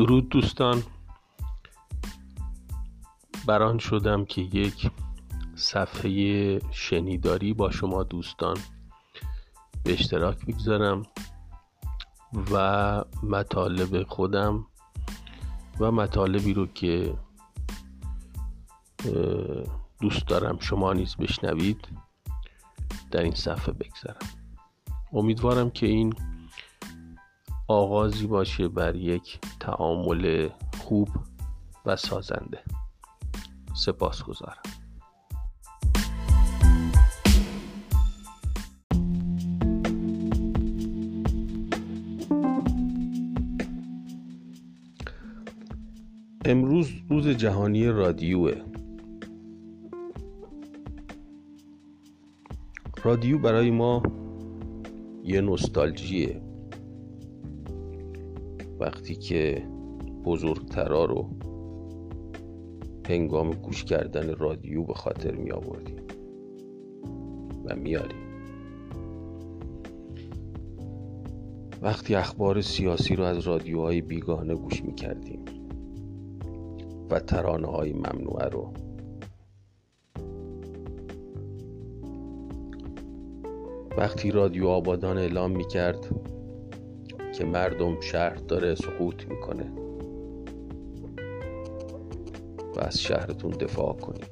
درود دوستان. بران شدم که یک صفحه شنیداری با شما دوستان به اشتراک بگذارم و مطالب خودم و مطالبی رو که دوست دارم شما نیز بشنوید در این صفحه بگذارم. امیدوارم که این آغازی باشه بر یک تعامل خوب و سازنده. سپاس گذارم امروز روز جهانی رادیوه. رادیو برای ما یه نوستالژیه. وقتی که بزرگترا رو هنگام گوش کردن رادیو به خاطر می آوردیم و میاریم وقتی اخبار سیاسی رو از رادیوهای بیگانه گوش می کردیم و ترانه های ممنوعه رو وقتی رادیو آبادان اعلام می کرد که مردم شهر داره سقوط می‌کنه. و از شهرتون دفاع کنید.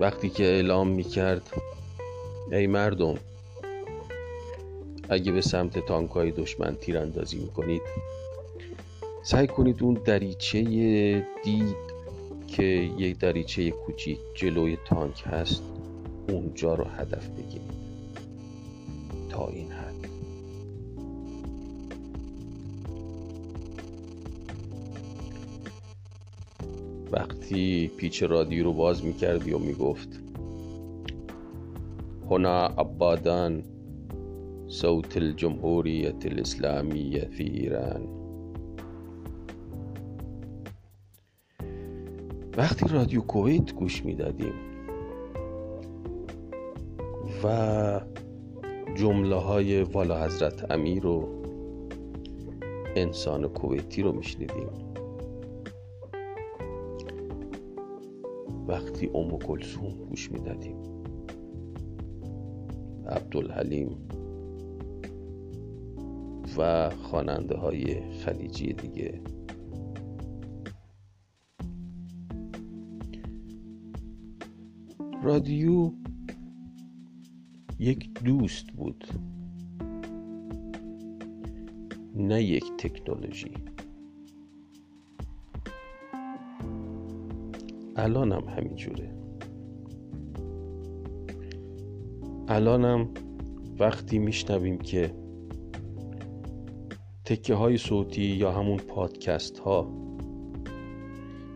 وقتی که اعلام می‌کرد ای مردم اگه به سمت تانکای دشمن تیراندازی می‌کنید سعی کنید اون دریچه دید که یک دریچه کوچیک جلوی تانک هست اونجا رو هدف بگیرید. این حد. وقتی پیچ رادیو رو باز می‌کردی و می‌گفت هنا ابادان صوت الجمهوریت الاسلامیه فی ایران. وقتی رادیو کویت گوش می‌دادیم و جمله های والا حضرت امیر و انسان کویتی رو میشنیدیم. وقتی ام کلسوم گوش می‌دادیم عبدالحلیم و خواننده های خلیجی دیگه رادیو یک دوست بود. نه یک تکنولوژی. الانم همینجوره. الانم وقتی میشنویم که تکه های صوتی یا همون پادکست ها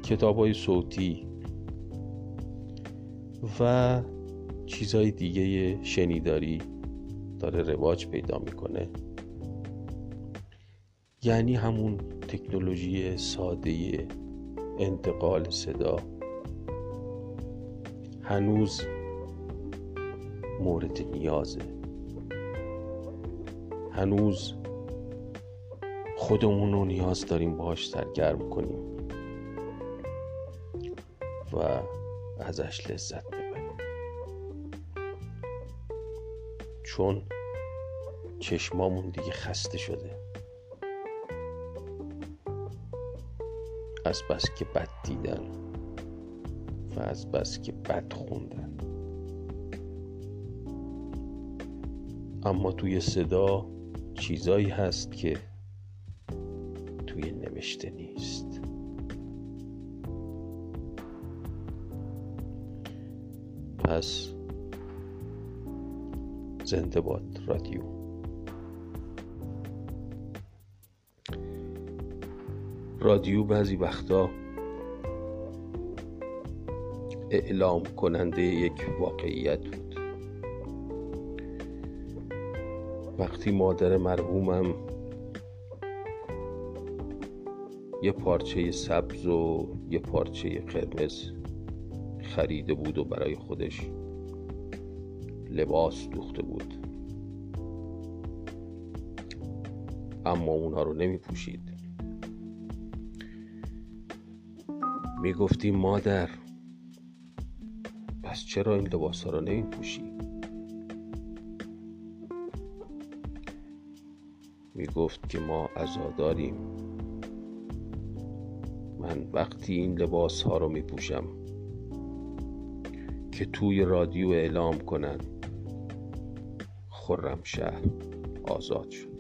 کتاب های صوتی و چیزهای دیگه شنیداری داره رواج پیدا می‌کنه. یعنی همون تکنولوژی ساده انتقال صدا. هنوز مورد نیازه. هنوز خودمون رو نیاز داریم باش سرگرم کنیم. و ازش لذت چون چشمامون دیگه خسته شده. از بس که بد دیدن و از بس که بد خوندن. اما توی صدا چیزایی هست که توی نوشته نیست. پس زنده باد رادیو. رادیو بعضی وقتا اعلام کننده یک واقعیت بود. وقتی مادر مرحومم یه پارچه سبز و یه پارچه قرمز خریده بود و برای خودش لباس دوخته بود. اما اونها رو نمی پوشید می گفتی مادر پس چرا این لباس ها رو نمی پوشی می گفت که ما عزاداریم. من وقتی این لباس ها رو می پوشم که توی رادیو اعلام کنن. خرم شهر آزاد شد.